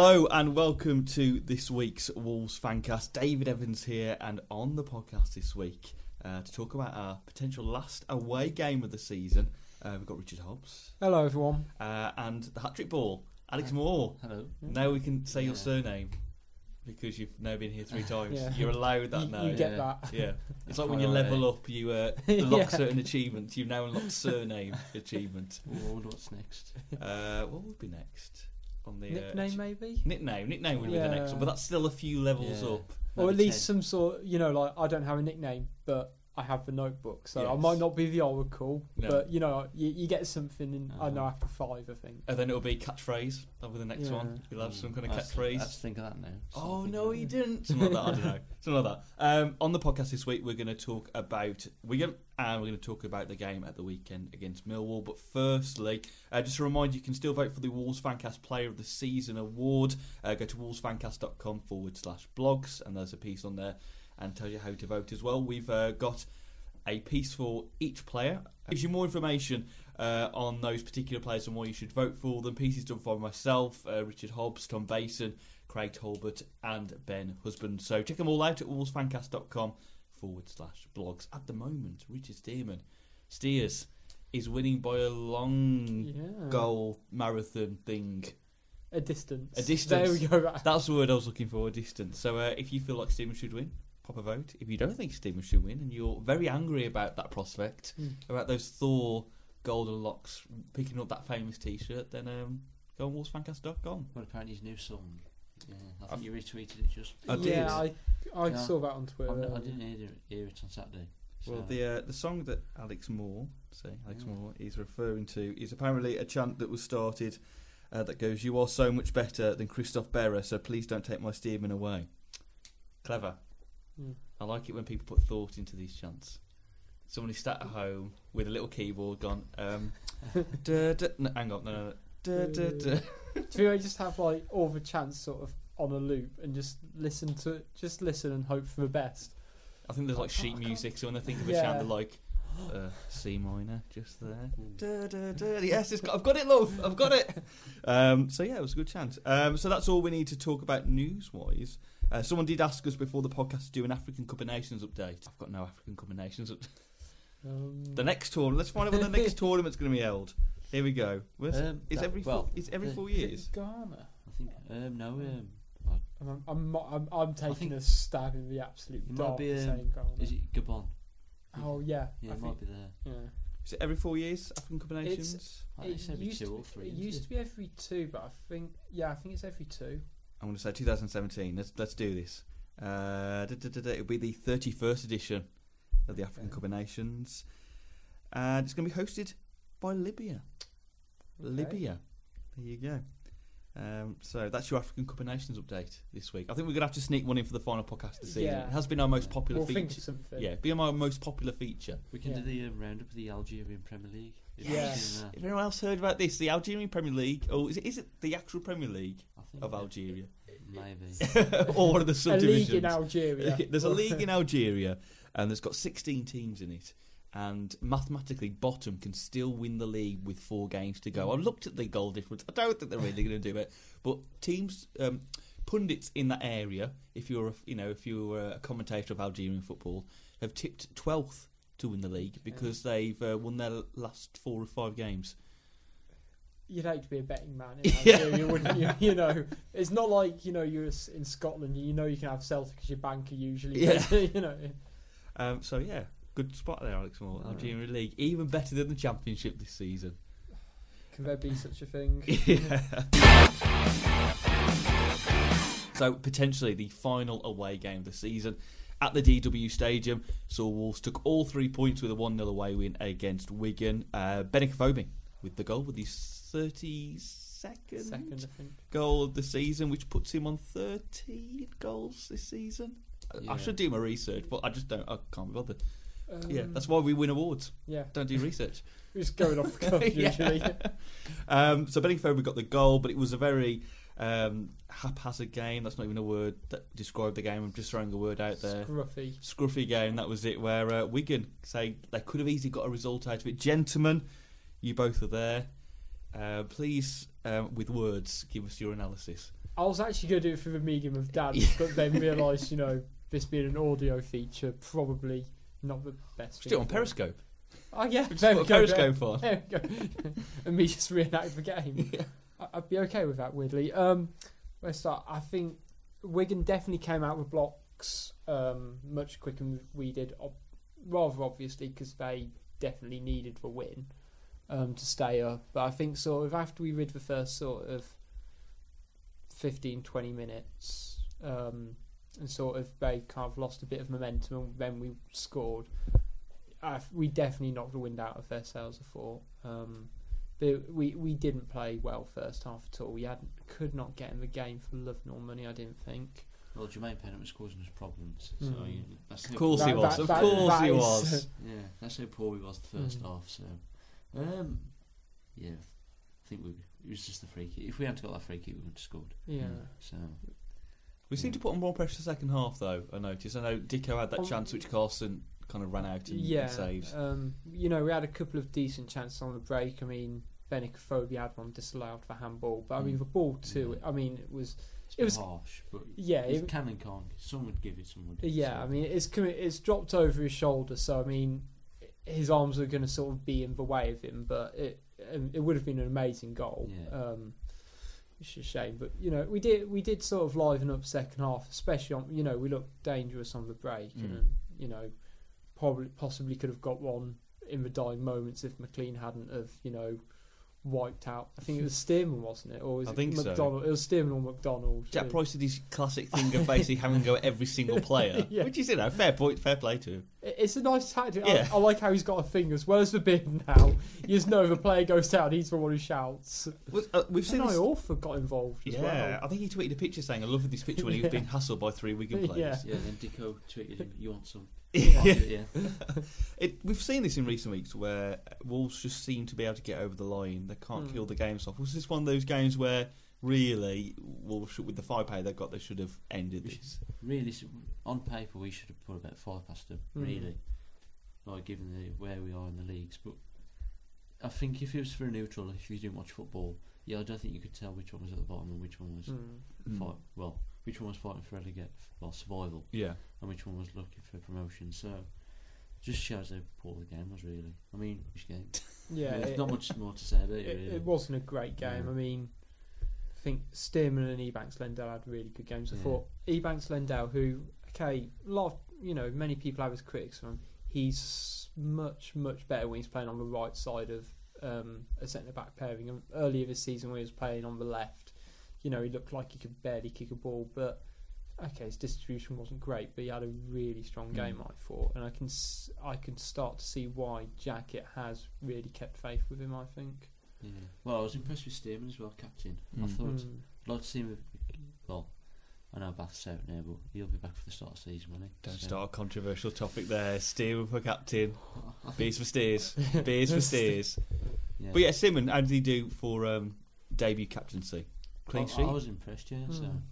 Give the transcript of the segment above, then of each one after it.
Hello and welcome to this week's Wolves Fancast. David Evans here, and on the podcast this week uh, to talk about our potential last away game of the season. Uh, we've got Richard Hobbs Hello, everyone. uh, and the hat trick ball, Alex Moore. Hello. Now we can say your surname because you've now been here three times. Yeah. You're allowed that You, now. you get yeah. that. yeah, it's like when you level up, you uh, unlock Yeah. certain achievements. You've now unlocked surname achievement. I wonder what's next. Uh, what would be next on the uh, Nickname, maybe? Nickname, nickname would be the next one, but that's still a few levels Yeah. up. Or at least 10. some sort, you know, like I don't have a nickname, but I have the notebook, so I might not be the oracle, No. but you know, you, you get something in, I know, Uh-huh. after five, I think. And then it'll be catchphrase. That'll be the next Yeah. one. You'll have some kind of I have to- I catchphrase. have to think of that now. Oh no, like he didn't. Something like that. I don't know. Something like that. Um, on the podcast this week, we're going to talk about Wigan and we're going to talk about the game at the weekend against Millwall. But firstly, uh, just a reminder, you can still vote for the Wolves Fancast Player of the Season award. Uh, go to wolvesfancast.com forward slash blogs, and there's a piece on there and tells you how to vote as well. We've uh, got a piece for each player. Gives you more information uh, on those particular players and why you should vote for them. Pieces done by myself, uh, Richard Hobbs, Tom Basin, Craig Talbot, and Ben Husband. So check them all out at wolvesfancast.com forward slash blogs. At the moment, Richard Stearman steers is winning by a long Yeah. goal marathon thing. A distance. A distance. There we go. That's the word I was looking for, A distance. So uh, if you feel like Stearman should win, pop a vote. If you don't think Stearman should win and you're very angry about that prospect, Mm. about those Thor golden locks picking up that famous T-shirt, then um, go on wolvesfancast.com. What apparently his new song? Yeah, I think I've- you retweeted it just. I yeah, did. I, I Yeah. saw that on Twitter. I'm not- I didn't hear it, hear it on Saturday. So. Well, the uh, the song that Alex Moore, say Alex Yeah. Moore, is referring to is apparently a chant that was started uh, that goes, "You are so much better than Christophe Berra, so please don't take my Stearman away." Clever. Mm. I like it when people put thought into these chants. Someone who's sat at home with a little keyboard, gone, um, duh, duh, no, hang on, no, no, no, duh, duh, duh. Do we just have like all the chants sort of on a loop and just listen to, just listen and hope for the best? I think there's like sheet music, so when they think of a chant, they're like uh, C minor, just there. Da, da, da. Yes, it's got, I've got it, love. I've got it. Um, so yeah, it was a good chant. Um, so that's all we need to talk about news-wise. Uh, someone did ask us before the podcast to do an African Cup of Nations update. I've got no African Cup of Nations. Up- Um, the next tournament. Let's find out when the next tournament's going to be held. Here we go. Where's- Um, it's that- every well, four, it's every the- four is years. Ghana. I think. Um, no, um, I'm, I'm, I'm, I'm taking think- a stab in the absolute It might dark be, um, saying Ghana. is it Gabon? Oh yeah, Yeah, I it think, might be there. yeah. Is it every four years? African Cup of Nations. I think it's every used two to, or three. It isn't used to be every two, but I think yeah, I think it's every two. I'm going to say 2017. Let's let's do this. Uh, da, da, da, da. It'll be the 31st edition of the African Okay. Cup of Nations, and it's going to be hosted by Libya. Okay. Libya. There you go. Um, so that's your African Cup of Nations update this week. I think we're going to have to sneak one in for the final podcast of the season. Yeah. It has been our most popular We'll think feature. of something. Yeah, been our most popular feature. We can Yeah. do the uh, roundup of the Algerian Premier League. If you've Yes. seen. If anyone else heard about this, the Algerian Premier League, or is it, is it the actual Premier League of Algeria, Maybe. or one of the A subdivisions? league in Algeria. There's a league in Algeria, and there's got 16 teams in it. And mathematically, bottom can still win the league with four games to go. I've looked at the goal difference. I don't think they're really going to do it. But teams, um, pundits in that area, if you're, a, you know, if you're a commentator of Algerian football, have tipped 12th to win the league because they've uh, won their last four or five games. You'd hate to be a betting man in Yeah. Algeria, wouldn't you? You know, it's not like you know you're in Scotland. You know you can have Celtic as your banker usually. Yeah. you know. Um, so yeah, good spot there, Alex Moore. Algerian league, even better than the championship this season. Can there be such a thing? So potentially the final away game of the season at the DW Stadium. So Wolves took all three points with a one 0 away win against Wigan. Uh, Benik Afobe with the goal with his thirty second, Second, goal of the season, which puts him on thirteen goals this season. I- I should do my research, but I just don't. I can't be bothered. Um, yeah, that's why we win awards. yeah. Don't do research. We're just going off the cuff Yeah. usually. Um, so Benny Afobe got the goal, but it was a very um, haphazard game. That's not even a word that described the game. I'm just throwing a word out there. Scruffy. Scruffy game. That was it. Where uh, Wigan say they could have easily got a result out of it. Gentlemen, you both are there. Uh, please, um, with words, give us your analysis. I was actually going to do it through the medium of dance, but then realised, you know, this being an audio feature, probably not the best. Still on it. Periscope. Oh yeah, there we a go. Periscope. There we go. and me just reenact the game. Yeah. I'd be okay with that. Weirdly, um, to start? I think Wigan definitely came out with blocks um, much quicker than we did. Rather obviously because they definitely needed the win um, to stay up. But I think sort of after we rid the first sort of 15, 20 minutes, um, and sort of they kind of lost a bit of momentum, and then we scored. I, we definitely knocked the wind out of their sails. I thought. Um, but we we didn't play well first half at all. We had could not get in the game for love nor money. I didn't think. Well, Jermaine Pennant was causing us problems. So Mm. you, that's Of how course he was. That- Of that- course that he is- was. Yeah, that's how poor we was the first Mm. half. So, um, yeah, I think we it was just the free kick. If we hadn't got that free kick, we would have scored. Yeah. Mm. So We seem to put on more pressure the second half, though. I noticed. I know Dicko had that Um, chance which Carson kind of ran out and, yeah, and saved. Um, you know, we had a couple of decent chances on the break. I mean, Benik Afobe had one disallowed for handball, but I mean, Mm. the ball too. I mean, it was it's It was- harsh, but yeah, if it, can and can't. Some would give it, some would. yeah. I mean, it's it's dropped over his shoulder, so I mean, his arms were going to sort of be in the way of him. But it um, it would have been an amazing goal. Yeah. Um, it's a shame, but you know, we did we did sort of liven up second half, especially on you know we looked dangerous on the break, Mm. and you know probably possibly could have got one in the dying moments if McLean hadn't have you know wiped out. I think it was Stearman, wasn't it, or was I it think so. McDonald? It was Stearman or McDonald. Jack Price did his classic thing of basically having to go at every single player, Yeah. which is, you know, fair point, fair play to him. It- It's a nice tactic. Yeah. I, I like how he's got a thing as well as the beard now. You just know if a player goes down, he's the one who shouts. Was- uh, we've seen And I this. Orford got involved as Yeah, well. I think he tweeted a picture saying, "I love this picture" when he was being hassled by three Wigan players. Yeah, yeah then Dicko tweeted him, "You want some?" Yeah. yeah. It, we've seen this in recent weeks where Wolves just seem to be able to get over the line. They can't Hmm. kill the games off. Was this one of those games where really Wolves, should, with the firepower they've got, they should have ended We this? Really, on paper, we should have put about five past them. Mm. Really, like given the where we are in the leagues. But I think if it was for a neutral, if you didn't watch football, yeah, I don't think you could tell which one was at the bottom and which one was Mm. Mm. fight. Well, which one was fighting for relegate, well, survival, Yeah. and which one was looking for promotion. So. Just shows how poor the game was, really. I mean, which game? Yeah, There's it, not much more to say about it, it, really. it wasn't a great game. No. I mean, I think Stearman and Ebanks-Landell had really good games. I Yeah. thought Ebanks-Landell, who okay, a lot of you know many people have his critics on him. He's much much better when he's playing on the right side of um, a centre back pairing. And earlier this season when he was playing on the left, you know he looked like he could barely kick a ball, but. Okay, his distribution wasn't great, but he had a really strong Mm. game. I thought, and I can I can start to see why Jackett has really kept faith with him. I think. Yeah. Well, I was impressed with Stearman as well, captain. I Mm. thought Mm. I'd like to see him. Well, I know Batth's out now, but he'll be back for the start of the season, won't he? Don't So- start a controversial topic there. Steer for captain. I Beers for steers. Beers for steers. yeah. But yeah, Simon, how did he do for um, debut captaincy? Clean I, sheet. I was impressed, yeah. So Mm.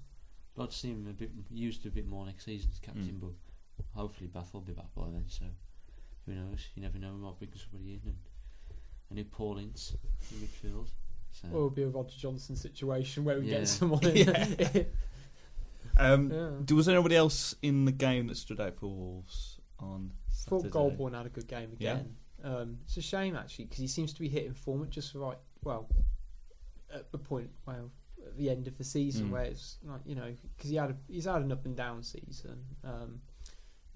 I'd like to see him a bit used to a bit more next season as captain, Mm. but hopefully Batth will be back by then. So who knows? You never know. We might bring somebody in and a new Paul Ince in midfield. So Or it'll be a Roger Johnson situation where we Yeah. get someone in. Yeah. Um, Yeah. d- Was there anybody else in the game that stood out for Wolves on Thought Saturday? Golbourne had a good game Yeah. again. Um, it's a shame actually because he seems to be hitting form at just the right. Well, at the point, well, at the end of the season Mm. where it's like you know because he had a, he's had an up and down season. Um,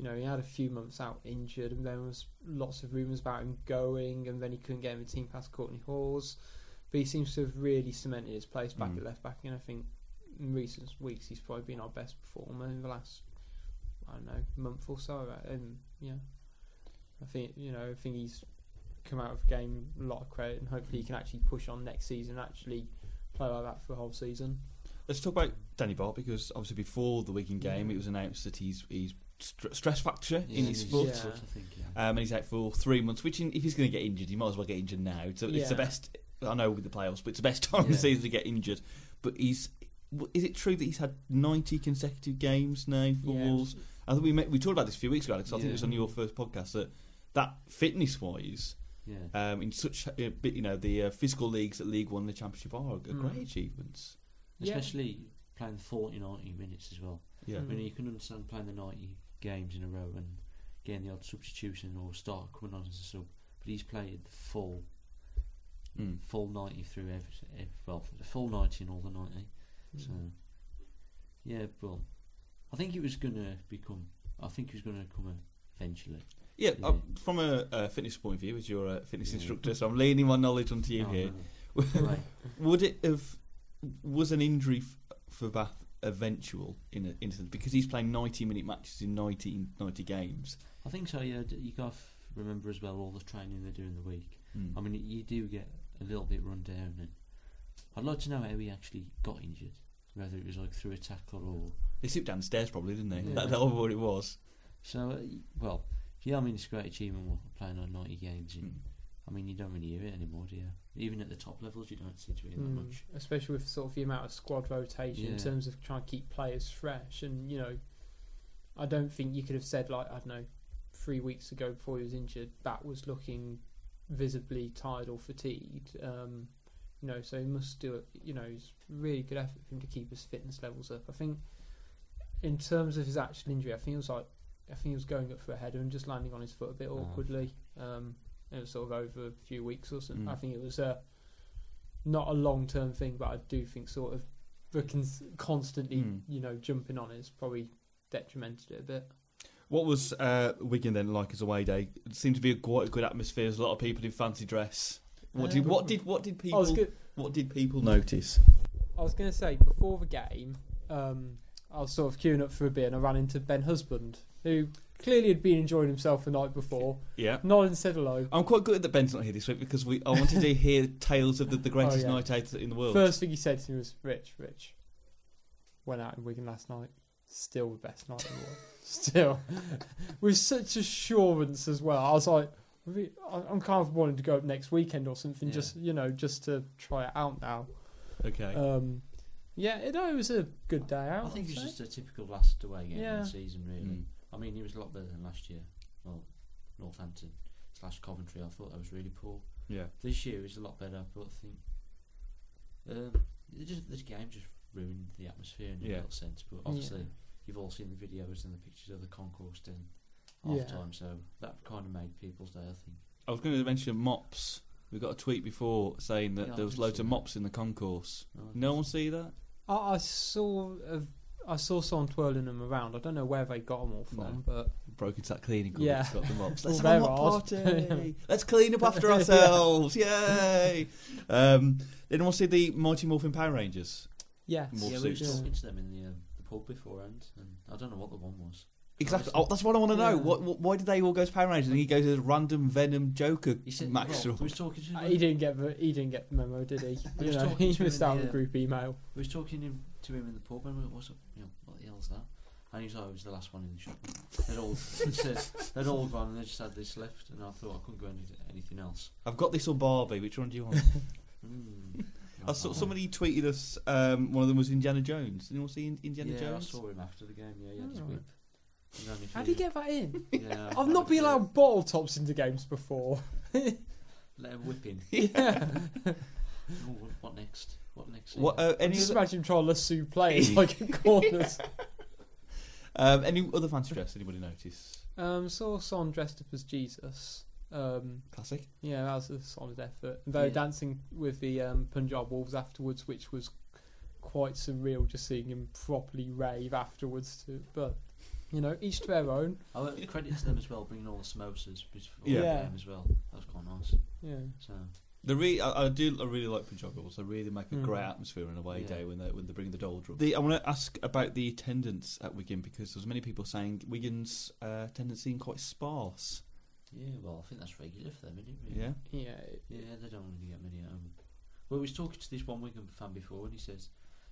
you know, he had a few months out injured, and there was lots of rumours about him going, and then he couldn't get in the team past Courtney Halls. But he seems to have really cemented his place back Mm. at left back, and I think in recent weeks he's probably been our best performer in the last I don't know month or so. uh, And yeah, I think you know I think he's come out of the game a lot of credit, and hopefully he can actually push on next season, and actually play like that for the whole season. Let's talk about Danny Batth because obviously before the weekend game, Yeah. it was announced that he's he's st- stress fracture yeah, in his foot. Yeah. think. Yeah. Um, and he's out for three months. Which, in, if he's going to get injured, he might as well get injured now. So it's the best. I know with the playoffs, but it's the best time of the season to get injured. But he's is it true that he's had ninety consecutive games now for Yeah. Wolves? I think we met, we talked about this a few weeks ago, Alex. I think it was on your first podcast that that fitness wise, yeah. um, in such a bit, you know, the uh, physical leagues that League One and the Championship are, are Mm. great achievements. Yeah. Especially playing 40, 90 minutes as well. Yeah. I mean, you can understand playing the 90 games in a row and getting the odd substitution or start coming on as a sub. But he's played the full, Mm. full 90 through every, every well, the full 90 and all the 90. So, yeah, well, I think it was going to become. I think it was going to come eventually. Yeah, Yeah. uh, from a uh, fitness point of view, as you're a fitness Yeah. instructor, so I'm leaning my knowledge onto you Oh, here. no. Right. Would it have was an injury f- for Batth eventual in a, in a sense because he's playing 90 minute matches in 90, 90 games? I think so. Yeah, you got to remember as well all the training they do in the week. Mm. I mean, you do get a little bit run down, and I'd like to know how he actually got injured. Whether it was like through a tackle or They slipped downstairs probably, didn't they? Yeah. That, that was what it was. so. Uh, well, yeah, I mean it's a great achievement playing on ninety games. And, Mm. I mean, you don't really hear it anymore, do you? Even at the top levels, you don't seem to hear that Mm, much. especially with sort of the amount of squad rotation in terms of trying to keep players fresh. And you know, I don't think you could have said like I don't know, three weeks ago before he was injured, that was looking visibly tired or fatigued. Um, you know, so he must do it. You know, it's really good effort for him to keep his fitness levels up. I think, in terms of his actual injury, I think it was like I think he was going up for a header and just landing on his foot a bit Ah. awkwardly. Um, it was sort of over a few weeks or something. Mm. I think it was a not a long term thing, but I do think sort of cons- constantly, Mm. you know, jumping on is probably detrimented it a bit. What was uh, Wigan then like as a away day? It seemed to be a quite a good atmosphere. There's a lot of people in fancy dress. What did Uh, what did what did people good. what did people notice? I was going to say before the game, um, I was sort of queuing up for a beer, and I ran into Ben Husband, who clearly had been enjoying himself the night before. Yeah. Nodded and said hello. I'm quite good that Ben's not here this week because we I wanted to hear tales of the, the greatest Oh, yeah. night out in the world. First thing he said to me was, "Rich, Rich, went out in Wigan last night. Still the best night in the world. Still, with such assurance as well. I was like, re- I- I'm kind of wanting to go up next weekend or something, Yeah. just you know, just to try it out now. okay. Um, yeah, it, no, it was a good day out. I think I'd it was say. just a typical last away game Yeah. of the season, really. Mm. I mean, he was a lot better than last year. Well, Northampton slash Coventry, I thought that was really poor. Yeah. This year is a lot better, but I think um, just, this game just ruined the atmosphere in a Yeah. little sense. But obviously, Yeah. you've all seen the videos and the pictures of the concourse then Yeah. half time, so that kind of made people's day, I think. I was going to mention mops. We got a tweet before saying that Yeah, there was loads see of that. mops in the concourse. Oh, No one see that? I, I saw, a, I saw someone twirling them around. I don't know where they got them all from, No. but Broke into that cleaning cupboard. Yeah. Got the mops. Well, Let's have a there party. Let's clean up after ourselves. Yay! Um, did anyone see the Mighty Morphin Power Rangers? yes, More yeah, we were suits. talking to them in the, um, the pub beforehand, and I don't know what the one was. Exactly. Oh, that's what I want to know. Yeah. What, what? Why did they all go as Power Rangers? And he goes as random Venom Joker He said, Max. well, we was talking to Uh, he didn't get the he didn't get the memo, did he? We you know, he missed out on the, the group email. We was talking him, to him in the pub, and we went, "What's up? You know, what the hell's that?" And he was like, "I was the last one in the shop." They'd all, said, they'd all gone, and they just had this left, and I thought I couldn't go any, anything else. I've got this or Barbie. Which one do you want? Mm. I saw somebody tweeted us. Um, one of them was Indiana Jones. Did anyone see In- Indiana yeah, Jones? I saw him after the game. Yeah, he had his Oh. whip. How few- do you get that in? Yeah, I've not been allowed bottle tops into games before. Let him whip in. yeah, Oh, what, what next? What next? What? Uh, any just other, imagine him trying to lasso players like in corners. um, any other fancy dress? Anybody notice? Um, saw someone dressed up as Jesus. Um, Classic. yeah, that was a solid effort. And they were Yeah. dancing with the um, Punjab Wolves afterwards, which was quite surreal just seeing him properly rave afterwards. Too. But you know, each to their own. I want credit to them as well, bringing all the samosas before Yeah. the game as well. That was quite nice. Yeah. So The re- I, I do. I really like Punjab Bulls. They really make a Mm. great atmosphere on a away Yeah. day when they when they bring the doldrum. The, I want to ask about the attendance at Wigan because there's many people saying Wigan's uh, attendance seemed quite sparse. yeah, well, I think that's regular for them, isn't it? Really? Yeah. Yeah. Yeah, they don't really get many at home. Well, we was talking to this one Wigan fan before, and he says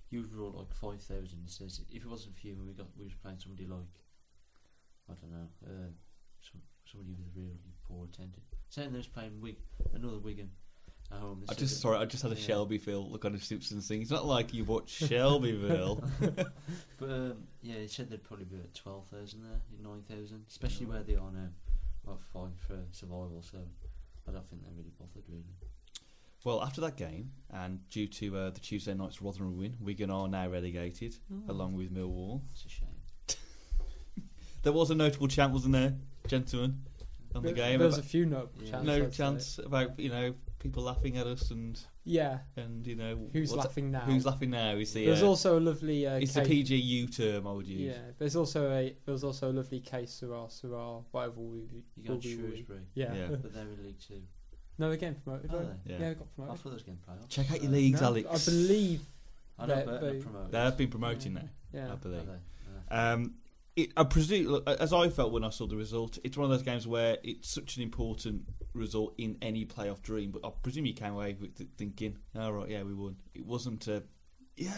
you would roll like five thousand. He says if it wasn't for you, and we got we was playing somebody like I don't know, uh, some, somebody with a really poor attendance. Saying they was playing Wig another Wigan at home. they I said just sorry. I just had a yeah. Shelbyville look on a Simpsons thing. It's not like you watch Shelbyville. But um, yeah, he said they'd probably be at twelve thousand there, nine thousand, especially Yeah. where they are now, like fighting for survival. So I don't think they're really bothered really. Well, after that game, and due to uh, the Tuesday night's Rotherham win, Wigan are now relegated, Oh. along with Millwall. It's a shame. There was a notable chant, wasn't there, gentlemen, on the game? There was a few no Yeah. chances. no I'd chance about you know people laughing at us and Yeah, and you know who's what's- laughing now? Who's laughing now? Is the There's uh, also a lovely uh, it's the case- PGU term I would use. Yeah, there's also a there's also a lovely case Sarah Sarah whatever we You will got be we. Shrewsbury, Yeah. Yeah. but they're in League Two. no, they're getting promoted. Are they? Yeah. Yeah, they got I promoted. thought they was getting playoffs. Check out your Uh, leagues, No, Alex. I believe. I know, they- but they- they're promoted. They have been promoting now, Yeah. I believe. Um, it, I presume, as I felt when I saw the result, it's one of those games where it's such an important result in any playoff dream. But I presume you came away with th- thinking, "All right, yeah, we won." It wasn't a, yeah,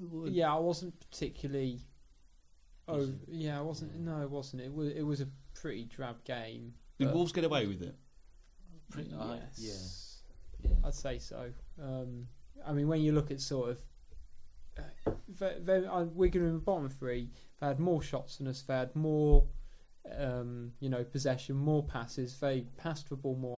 we won. Yeah, I wasn't particularly. Oh, Was it? yeah, I wasn't. No, it wasn't. It was. It was a pretty drab game. Did Wolves get away with it? Pretty- I- yes, yeah. yeah. I'd say so. Um, I mean, when you look at sort of, they, they, uh, Wigan in the bottom three. They had more shots than us. They had more, um, you know, possession, more passes. They passed the ball more.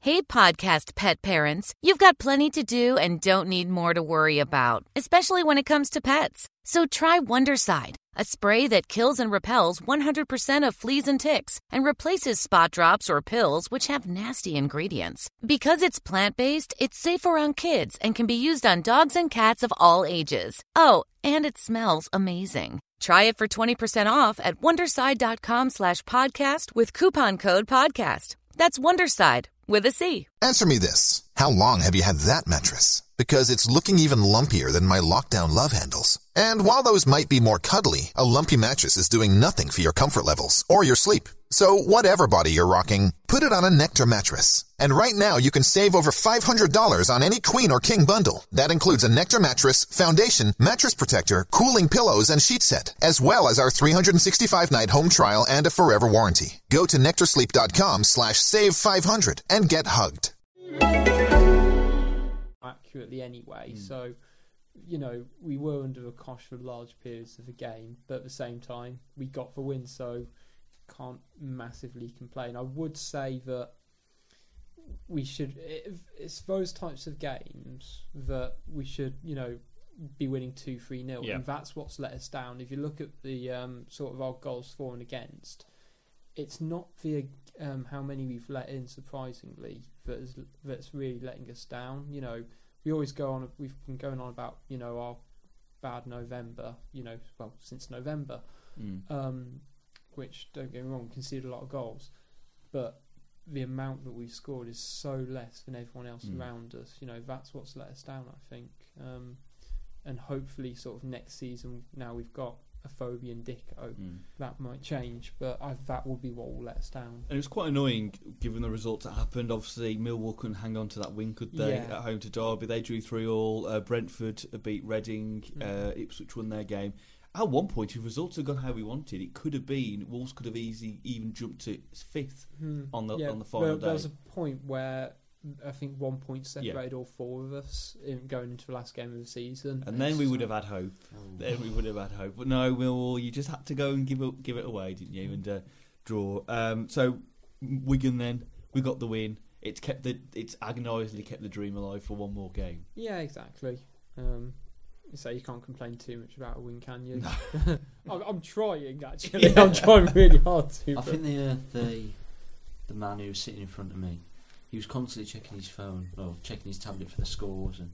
Hey, podcast pet parents, you've got plenty to do and don't need more to worry about, especially when it comes to pets. So try Wonderside, a spray that kills and repels 100% of fleas and ticks and replaces spot drops or pills which have nasty ingredients. Because it's plant based, it's safe around kids and can be used on dogs and cats of all ages. Oh, and it smells amazing. Try it for 20% off at wondercide.com slash podcast with coupon code podcast. That's Wondercide with a C. Answer me this. How long have you had that mattress? Because it's looking even lumpier than my lockdown love handles. And while those might be more cuddly, a lumpy mattress is doing nothing for your comfort levels or your sleep. So whatever body you're rocking, put it on a Nectar mattress. And right now you can save over $500 on any queen or king bundle. That includes a Nectar mattress, foundation, mattress protector, cooling pillows, and sheet set, as well as our 365 night home trial and a forever warranty. Go to nectarsleep.com slash save 500 and get hugged. Accurately anyway. Hmm. So, you know, we were under the cosh for large periods of the game, but at the same time, we got the win, so can't massively complain. I would say that we should. It's those types of games that we should, you know, be winning two, three nil, Yeah. and that's what's let us down. If you look at the um, sort of our goals for and against. It's not the um, how many we've let in surprisingly that is, that's really letting us down. You know, we always go on. We've been going on about you know our bad November. You know, well since November, Mm. um, which don't get me wrong, conceded a lot of goals, but the amount that we've scored is so less than everyone else Mm. around us. You know, that's what's let us down. I think, um, and hopefully, sort of next season, now we've got Afobe and Dicko, Mm. that might change, but I, that will be what will let us down. And it was quite annoying given the results that happened. Obviously, Millwall couldn't hang on to that win, could they? Yeah. At home to Derby, they drew three all. Uh, Brentford beat Reading. Mm. Uh, Ipswich won their game. At one point, if results had gone how we wanted, it could have been Wolves could have easily even jumped to fifth Hmm. on the Yeah, on the final there, day. there was a point where I think one point separated all four of us in going into the last game of the season. and then we would have had hope. Oh. Then we would have had hope. But no, Millwall, you just had to go and give it, give it away, didn't you? And uh, draw. Um, so Wigan then we got the win. It's kept the it's agonisingly kept the dream alive for one more game. Yeah, exactly. Um, so you can't complain too much about a win, can you? I'm, I'm trying actually. I'm trying really hard to. I but- think the, uh, the the man who was sitting in front of me, he was constantly checking his phone or checking his tablet for the scores and.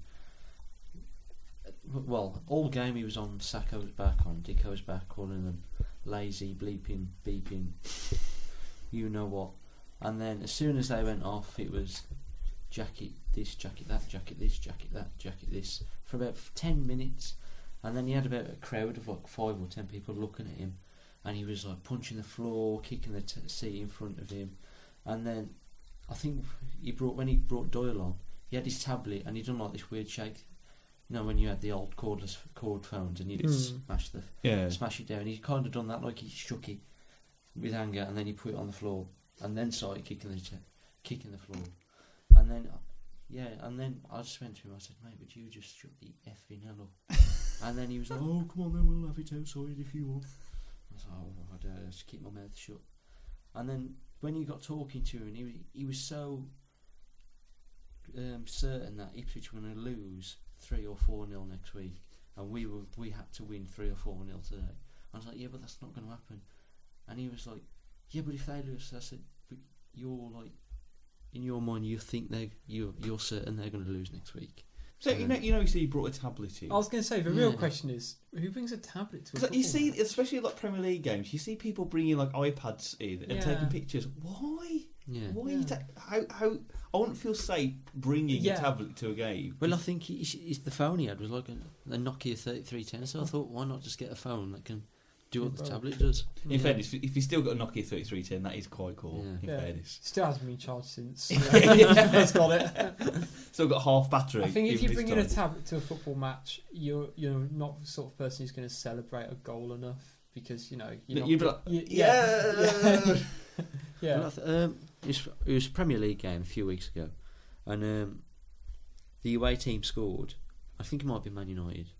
Well, all game he was on Sakho's back, on Dicko's back, calling them lazy, bleeping, beeping, you know what. And then as soon as they went off, it was Jackett this, Jackett that, Jackett this, Jackett that, Jackett this, for about 10 minutes. And then he had about a crowd of like five or ten people looking at him and he was like punching the floor, kicking the t- seat in front of him, and then I think he brought when he brought Doyle on, he had his tablet and he done like this weird shake. You know when you had the old cordless cord phones and you'd Hmm. smash the Yeah. smash it down. He kind of done that like he shook it with anger and then he put it on the floor and then started kicking the ch- kicking the floor, and then uh, yeah, and then I just went to him. I said, "Mate, would you just shut the effing hell up?" and then he was like, "Oh, come on, then we'll have it outside if you want." I was like, "Oh, I don't just keep my mouth shut." And then when you got talking to him, he he was so um, certain that Ipswich were going to lose three or four nil next week, and we were we had to win three or four nil today. I was like, yeah, but that's not going to happen. And he was like, yeah, but if they lose, I said, but you're like, in your mind, you think they you you're certain they're going to lose next week. So you know, um, you know, you see, he brought a tablet in. I was going to say the real Yeah. question is who brings a tablet to a 'Cause, like, you see, match? especially like Premier League games, you see people bringing like iPads in and Yeah. taking pictures. Why? Yeah. Why? Yeah. You ta- how? How? I wouldn't feel safe bringing Yeah. a tablet to a game. Well, I think he, he, the phone he had was like a, a Nokia 3310, so I thought, why not just get a phone that can do what the Well, tablet does? In Yeah. fairness, if you still got a Nokia 3310, that is quite cool. Yeah. In Yeah. fairness, Still hasn't been charged since. Yeah. First got it. still got half battery. I think if even you this bring in a time. tablet to a football match, you're you're not the sort of person who's going to celebrate a goal enough because you know you're not You'd be like, you- yeah. yeah, yeah. Well, I th- um, it, was, it was a Premier League game a few weeks ago, and um, the away team scored. I think it might be Man United,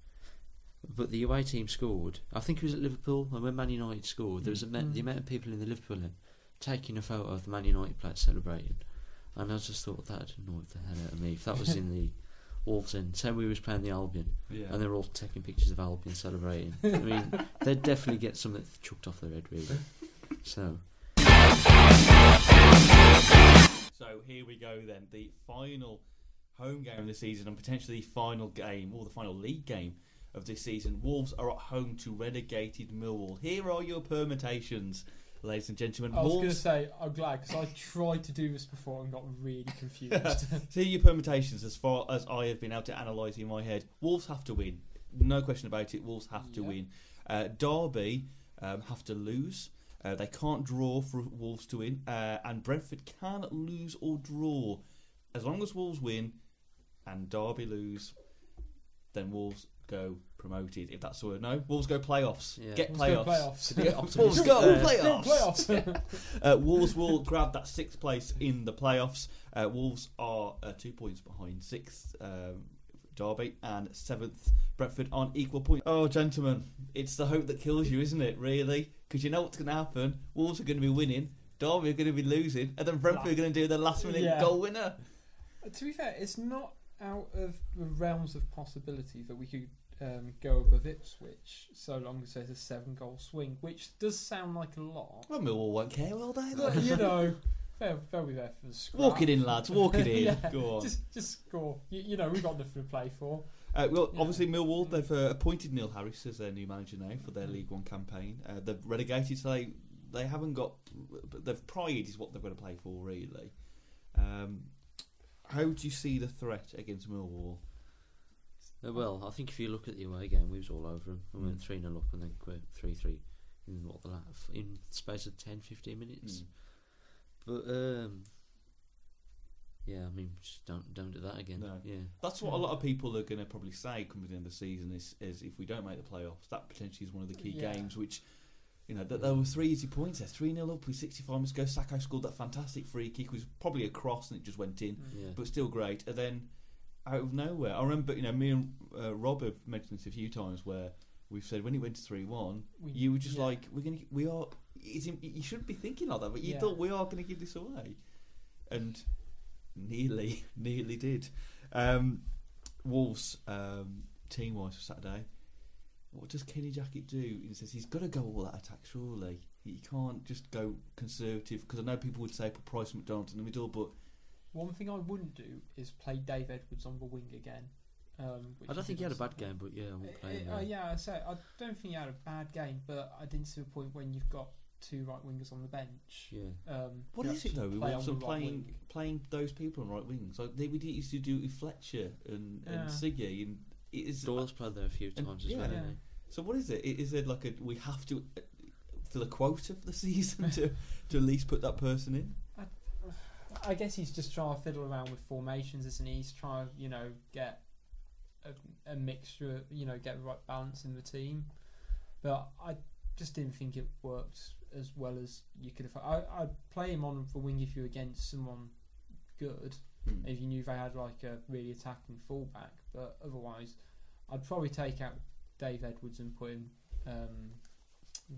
but the away team scored. I think it was at Liverpool, and when Man United scored, there was a ma- Mm. the amount of people in the Liverpool end taking a photo of the Man United players celebrating, and I just thought that annoyed the hell out of me. If that was in the Wolves end, say we was playing the Albion, yeah. and they're all taking pictures of Albion celebrating. I mean, they'd definitely get something chucked off their head, really. So. So here we go then, the final home game of the season and potentially the final game or the final league game of this season. Wolves are at home to relegated Millwall. Here are your permutations, ladies and gentlemen. I was going to Wolves, say I'm glad because I tried to do this before and got really confused. See your permutations as far as I have been able to analyse in my head. Wolves have to win, no question about it. Wolves have to Yeah. win. Uh, Derby um, have to lose. Uh, they can't draw for Wolves to win, uh, and Brentford can lose or draw. As long as Wolves win and Derby lose, then Wolves go promoted. If that's the word, no, Wolves go playoffs. Yeah. Get Wolves go playoffs. playoffs. Yeah, Optimistic Wolves go there. playoffs. Go. Uh, Wolves will grab that sixth place in the playoffs. Uh, Wolves are uh, two points behind sixth um, Derby and seventh Brentford on equal points. Oh, gentlemen, it's the hope that kills you, isn't it? Really, because you know what's going to happen. Wolves are going to be winning. Derby are going to be losing, and then Brentford are going to do the last minute Yeah. goal winner. to be fair, it's not out of the realms of possibility that we could um, go above Ipswich so long as there's a seven goal swing, which does sound like a lot. Well, Millwall won't care, will they? But, you know, they'll, they'll be there for the scrap. Walk it in, lads. Walk it in. Yeah, Go on. Just, just score. You, you know, we've got nothing to play for. Uh, well, Yeah. obviously Millwall they've uh, appointed Neil Harris as their new manager now for their Mm. League One campaign. Uh, they've relegated, so they they haven't got. But they've pride is what they've got to play for, really. Um, how do you see the threat against Millwall? Uh, well, I think if you look at the away game, we was all over them. We went Mm. 3 0 up and then quit 3 3 in what the la- in space of 10 15 minutes. Mm. But, um, yeah, I mean, just don't don't do that again. No. Yeah. That's what a lot of people are going to probably say coming into the end of the season is, is if we don't make the playoffs, that potentially is one of the key Yeah. games. Which, you know, that there were three easy points there, three 0 up with sixty five minutes ago. Sakho scored that fantastic free kick, it was probably a cross and it just went in. Yeah. but still great. And then out of nowhere, I remember you know me and uh, Rob have mentioned this a few times where we've said when it went to three one, We- you were just yeah. like we're gonna we are. It's, you shouldn't be thinking like that, but you Yeah. thought we are going to give this away, and nearly, nearly did. Um, Wolves um, team wise for Saturday. What does Kenny Jackett do? He says he's got to go all that attack. Surely he can't just go conservative because I know people would say put Price McDonald in the middle, but One thing I wouldn't do is play Dave Edwards on the wing again. Um, which I don't think he had a bad game, but yeah, I won't play him. Uh, uh, yeah, I say I don't think he had a bad game, but I didn't see a point when you've got two right wingers on the bench. Yeah. Um, What who is it though? We play want some the right playing playing those people on right wings. Like they, we did used to do it with Fletcher and, Yeah. Siggy and it is Doyle's played there a few and- times as yeah. well. Yeah. so what is it? Is it like a we have to uh, fill a quota for the season to to at least put that person in? I guess he's just trying to fiddle around with formations, isn't he? He's trying to, you know, get a, a mixture, you know, get the right balance in the team. But I just didn't think it worked as well as you could have. I, I'd play him on the wing if you're against someone good, Hmm. if you knew they had like a really attacking fullback. But otherwise, I'd probably take out Dave Edwards and put in um,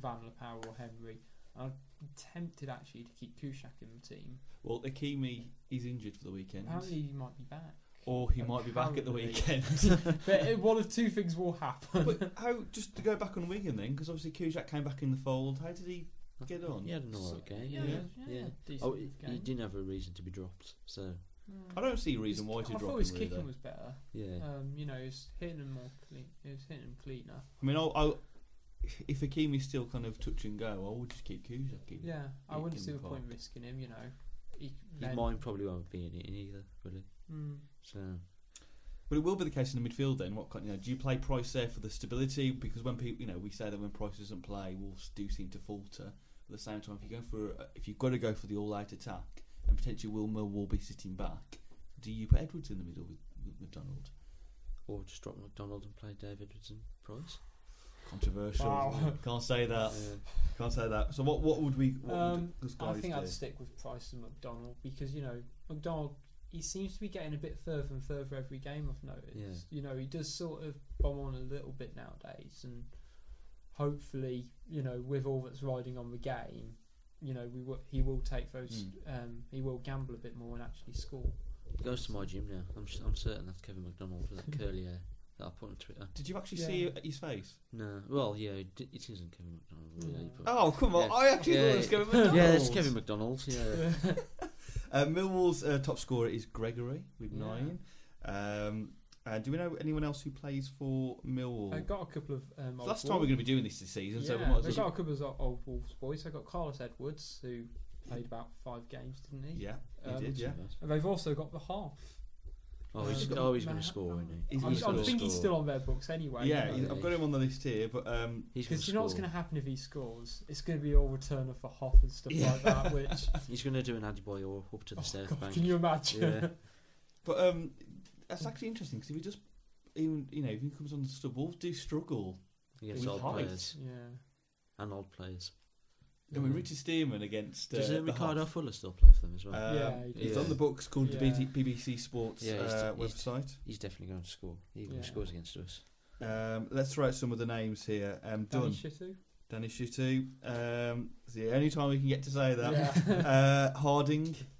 Van La Parra or Henry. I'm tempted actually to keep Kuszczak in the team. Well, Ikeme is injured for the weekend, Apparently, he might be back. or he might be back at the weekend. but uh, one of two things will happen. but how? Just to go back on Wigan then, because obviously Kuszczak came back in the fold. How did he get on? He had an alright game. yeah, Yeah, yeah, yeah. decent Oh, he, he didn't have a reason to be dropped. So I don't see a reason why His- to I drop thought him. his really. kicking was better. yeah, Um, you know, he's hitting him more clean. He was hitting him cleaner. I mean, I'll, I'll, if Ikeme's still kind of touch and go, I would just keep Kuszczak in. Yeah, I He wouldn't see the point park. risking him. You know, he, his then- mind probably won't be in it either, will he? Mm. So But it will be the case in the midfield then. What kind? You know, do you play Price there for the stability? Because when people, you know, we say that when Price doesn't play, Wolves do seem to falter. At the same time, if you go for, if you've got to go for the all-out attack, and potentially Will Millwall be sitting back, do you put Edwards in the middle with, with McDonald? or just drop McDonald and play Dave Edwards and Price. Controversial. Wow. Can't say that. Yeah. Can't say that. So what? What would we? What Um, would I think do? I'd stick with Price and McDonald because you know McDonald. He seems to be getting a bit further and further every game. I've noticed. Yeah. You know, he does sort of bomb on a little bit nowadays, and hopefully, you know, with all that's riding on the game, you know, we will, he will take those. Mm. Um, he will gamble a bit more and actually score. He goes to my gym now. I'm, s- I'm certain that's Kevin McDonald with that curly hair that I put on Twitter. Did you actually Yeah. see his face? No, well, yeah, it, it isn't Kevin McDonald really. No. But Oh come on! Yeah. I actually Yeah, thought it was. Kevin McDonald. yeah, it's Kevin McDonald. Yeah, Uh, Millwall's uh, top scorer is Gregory with Yeah. nine. Um, uh, do we know anyone else who plays for Millwall? I got a couple of. Um, So old last time we're going to be doing this this season, Yeah, so we might as they've well. got a couple of old Wolves boys. I got Carlos Edwards who played about five games, didn't he? Yeah, he Um, did. Yeah, And they've also got the half. Oh, he's, Um, oh, he's going to score, isn't he? He's I'm, gonna I score. think he's still on their books anyway. yeah. you know. I've got him on the list here, but um, He's Because you know what's going to happen if he scores? It's going to be all returner for Hoff and stuff Yeah. like that. Which He's going to do an or up to the oh south God, bank. can you imagine? Yeah. but um, that's actually interesting because if he just even you know if he comes on the sub, Wolves do struggle. Against With old height. players yeah. and old players. I mean, Richard Stearman against uh, Does uh, the Ricardo Hoff. Fuller still play for them as well? Um, Yeah, he he's does. on the books called Yeah. the BT, BBC Sports Yeah, he's- uh, he's- website. He's definitely going to score. He even Yeah. scores against us. Um, let's write some of the names here. Um, Danny Dunn, Shittu. Danny Shutu. Um, it's the only time we can get to say that. Yeah. uh, Harding,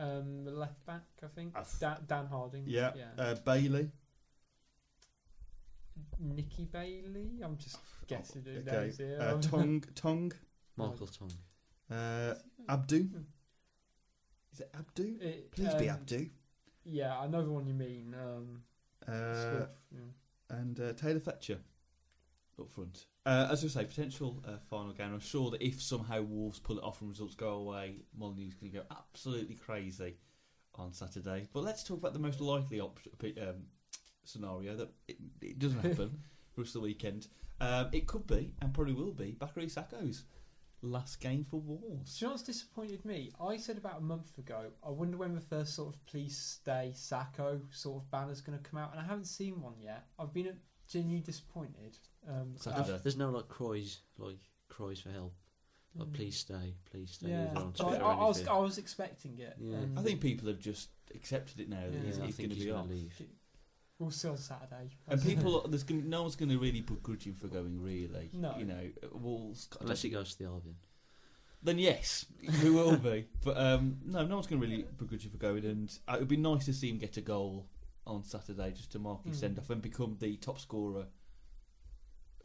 um, the left back, I think. I th- Dan, Dan Harding. yeah. yeah. Uh, Bailey, Nicky Bailey. I'm just guessing who okay. names here. Uh, Tong, Tong, Michael Tong. uh, Abdu. Is it Abdu? It, Please be um, Abdu. Yeah, I know the one you mean. Um, Uh, yeah. and uh, Taylor Fletcher up front. Uh, as I say, potential uh, final game. I'm sure that if somehow Wolves pull it off and results go away, Molyneux's going to go absolutely crazy on Saturday. But let's talk about the most likely op- um, scenario that it, it doesn't happen for us the weekend. Um, it could be, and probably will be, Bakary Sakho's last game for Wolves. Do you know what's disappointed me? I said about a month ago, I wonder when the first sort of please stay Sakho sort of banner's going to come out, and I haven't seen one yet. I've been genuinely disappointed. Um, Saturday. uh, There's no like cries, like cries for help. Like Mm. please stay, please stay. yeah, I, I, I was. I was expecting it. Yeah. and I think people have just accepted it now that Yeah, he's, he's going to be going off. leave. we'll see on Saturday. And people, there's gonna, no one's going to really begrudge him for going. Really, No. You know, Wolves. Unless he goes to the Albion. then yes, we will be. But um, no, no one's going to really begrudge him for going. And uh, it would be nice to see him get a goal on Saturday just to mark his Mm. send off and become the top scorer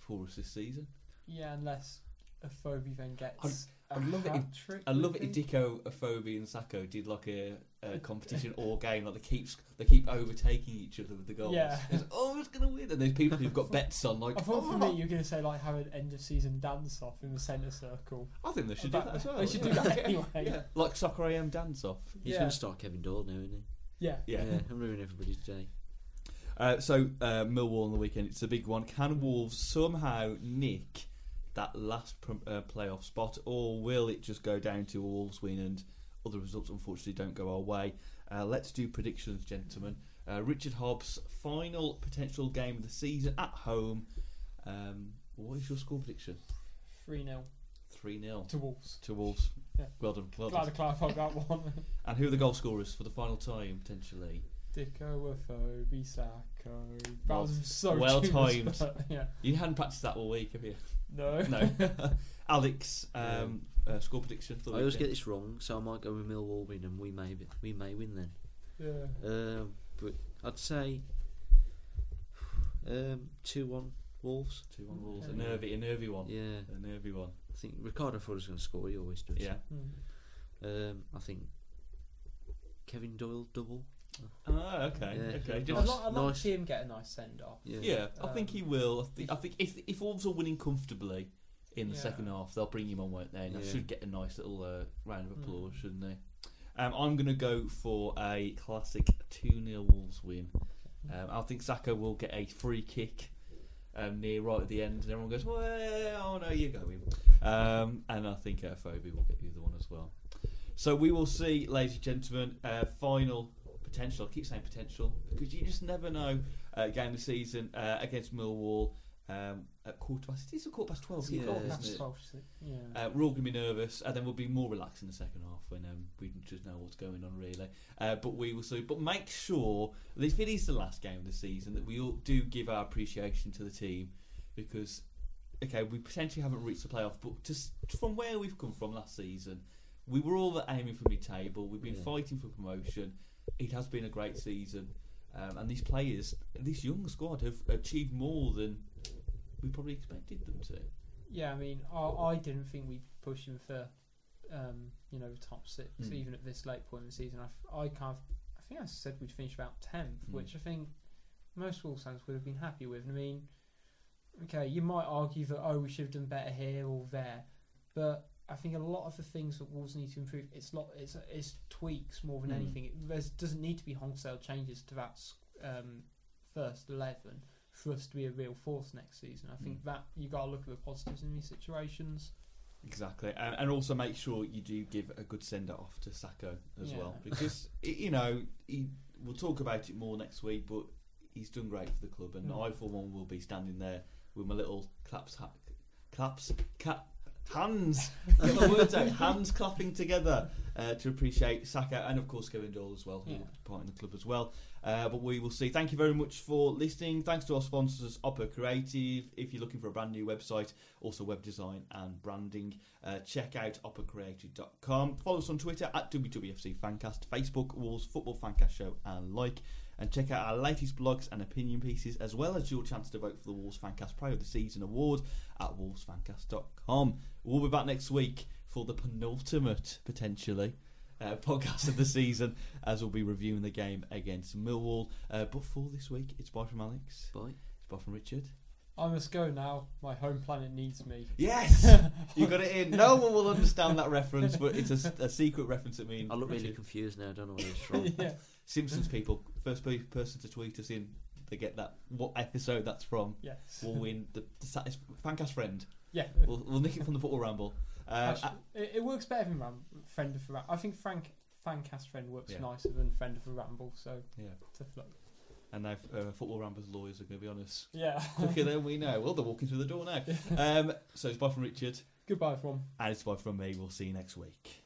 for us this season. yeah, unless Afobe then gets. I'd a love it if- I love it if he? Dicko, Afobe, and Sakho did like a, a competition or game. Like they keep they keep overtaking each other with the goals. Yeah. It's, oh, who's going to win? And there's people who've got bets on. Like, I thought for oh, me you were going to say like have an end of season dance off in the centre circle. I think they should do That- that as well. they should do that anyway. Yeah, like soccer AM dance off. He's Yeah. going to start Kevin Doyle now, isn't he? Yeah. he? Yeah. I'm ruining everybody's day. Uh, so uh, Millwall on the weekend. It's a big one. Can Wolves somehow nick that last pr- uh, playoff spot, or will it just go down to Wolves win and other results unfortunately don't go our way? Uh, let's do predictions, gentlemen. Uh, Richard Hobbs, final potential game of the season at home. Um, what is your score prediction? 3 0 Three 0 to Wolves. to Wolves. Yeah. Well done. Well Glad done. to clarify that one. And who are the goal scorers for the final time potentially? Dicko, Afobe, Sakho. That Well- was so well timed. but, Yeah. You hadn't practiced that all week, have you? No. No. Alex, um, uh, score prediction for the I always get weekend. this wrong, so I might go with Millwall win, and we may be, we may win then. Yeah. Um, but I'd say um, two one Wolves. Two one rules. A Okay. nervy, a nervy one. Yeah, A nervy one. I think Ricardo Fuller's going to score. He always does. Yeah. Mm. Um, I think Kevin Doyle double. Ah, okay. Yeah. Okay. I'd, Just- Nice, like, I'd like nice. to see him get a nice send off. Yeah. Yeah, I think Um, he will. I think, I think if if Wolves are winning comfortably in the Yeah. second half, they'll bring him on, won't they? And they Yeah. should get a nice little uh, round of applause, Mm. shouldn't they? Um, I'm going to go for a classic 2 0 Wolves win. Um, I think Sakho will get a free kick um, near right at the end, and everyone goes, well, oh no, you're going. Um, and I think uh, Phoebe will get the other one as well. So we will see, ladies and gentlemen, uh, final potential. I keep saying potential because you just never know. Uh, game of the season uh, against Millwall um, at quarter past. It is a quarter past twelve. Yeah, isn't 12, si- yeah. Uh, we're all going to be nervous, and then we'll be more relaxed in the second half when um, we just know what's going on, really. Uh, but we will see. But make sure that if it is the last game of the season, that we all do give our appreciation to the team because, okay, we potentially haven't reached the playoff, but just from where we've come from last season, we were all aiming for mid-table. We've been Yeah. fighting for promotion. It has been a great season, um, and these players, this young squad, have achieved more than we probably expected them to. Yeah, I mean, I, I didn't think we'd push him for, um, you know, the top six, Mm. even at this late point in the season. I, I kind of, I think I said we'd finish about tenth, Mm. which I think most Wolves fans would have been happy with. And I mean, okay, you might argue that oh, we should have done better here or there, but I think a lot of the things that Wolves need to improve, it's lot, it's it's tweaks more than Mm. anything. There doesn't need to be wholesale changes to that um, first eleven for us to be a real force next season. I think Mm. that you got to look at the positives in these situations. Exactly, and, and also make sure you do give a good sender off to Sakho as Yeah. well, because you know he, we'll talk about it more next week, but he's done great for the club, and Mm. I for one will be standing there with my little claps, ha- claps, cap, hands, get my words out, hands clapping together uh, to appreciate Sakho and of course Kevin Doyle as well, who Yeah. part in the club as well. Uh, but we will see. Thank you very much for listening. Thanks to our sponsors, Opera Creative. If you're looking for a brand new website, also web design and branding, uh, check out operacreative.com. Follow us on Twitter at WWFC Fancast, Facebook, Wolves Football Fancast Show, and like. And check out our latest blogs and opinion pieces, as well as your chance to vote for the Wolves Fancast Player of the Season award at wolvesfancast.com. We'll be back next week for the penultimate, potentially, uh, podcast of the season, as we'll be reviewing the game against Millwall. Uh, but for this week, it's bye from Alex. Bye. It's bye from Richard. I must go now. My home planet needs me. Yes! you got it in. No one will understand that reference, but it's a, a secret reference that means I look really confused now. I don't know where it's from. yeah. Simpsons people, first person to tweet us in, they get that what episode that's from. Yes. Will win the, the satis- Fancast friend. Yeah. We'll, we'll nick it from the football ramble. Uh, Actually, it, it works better than Ram- Friend of the Ram- I think Frank Fancast Friend works Yeah. nicer than Friend of the Ramble. So yeah, to float. And now uh, football ramblers lawyers are going to be on us Yeah. quicker than we know. Well, they're walking through the door now. Um, so it's bye from Richard, Goodbye, from. and it's bye from me. We'll see you next week.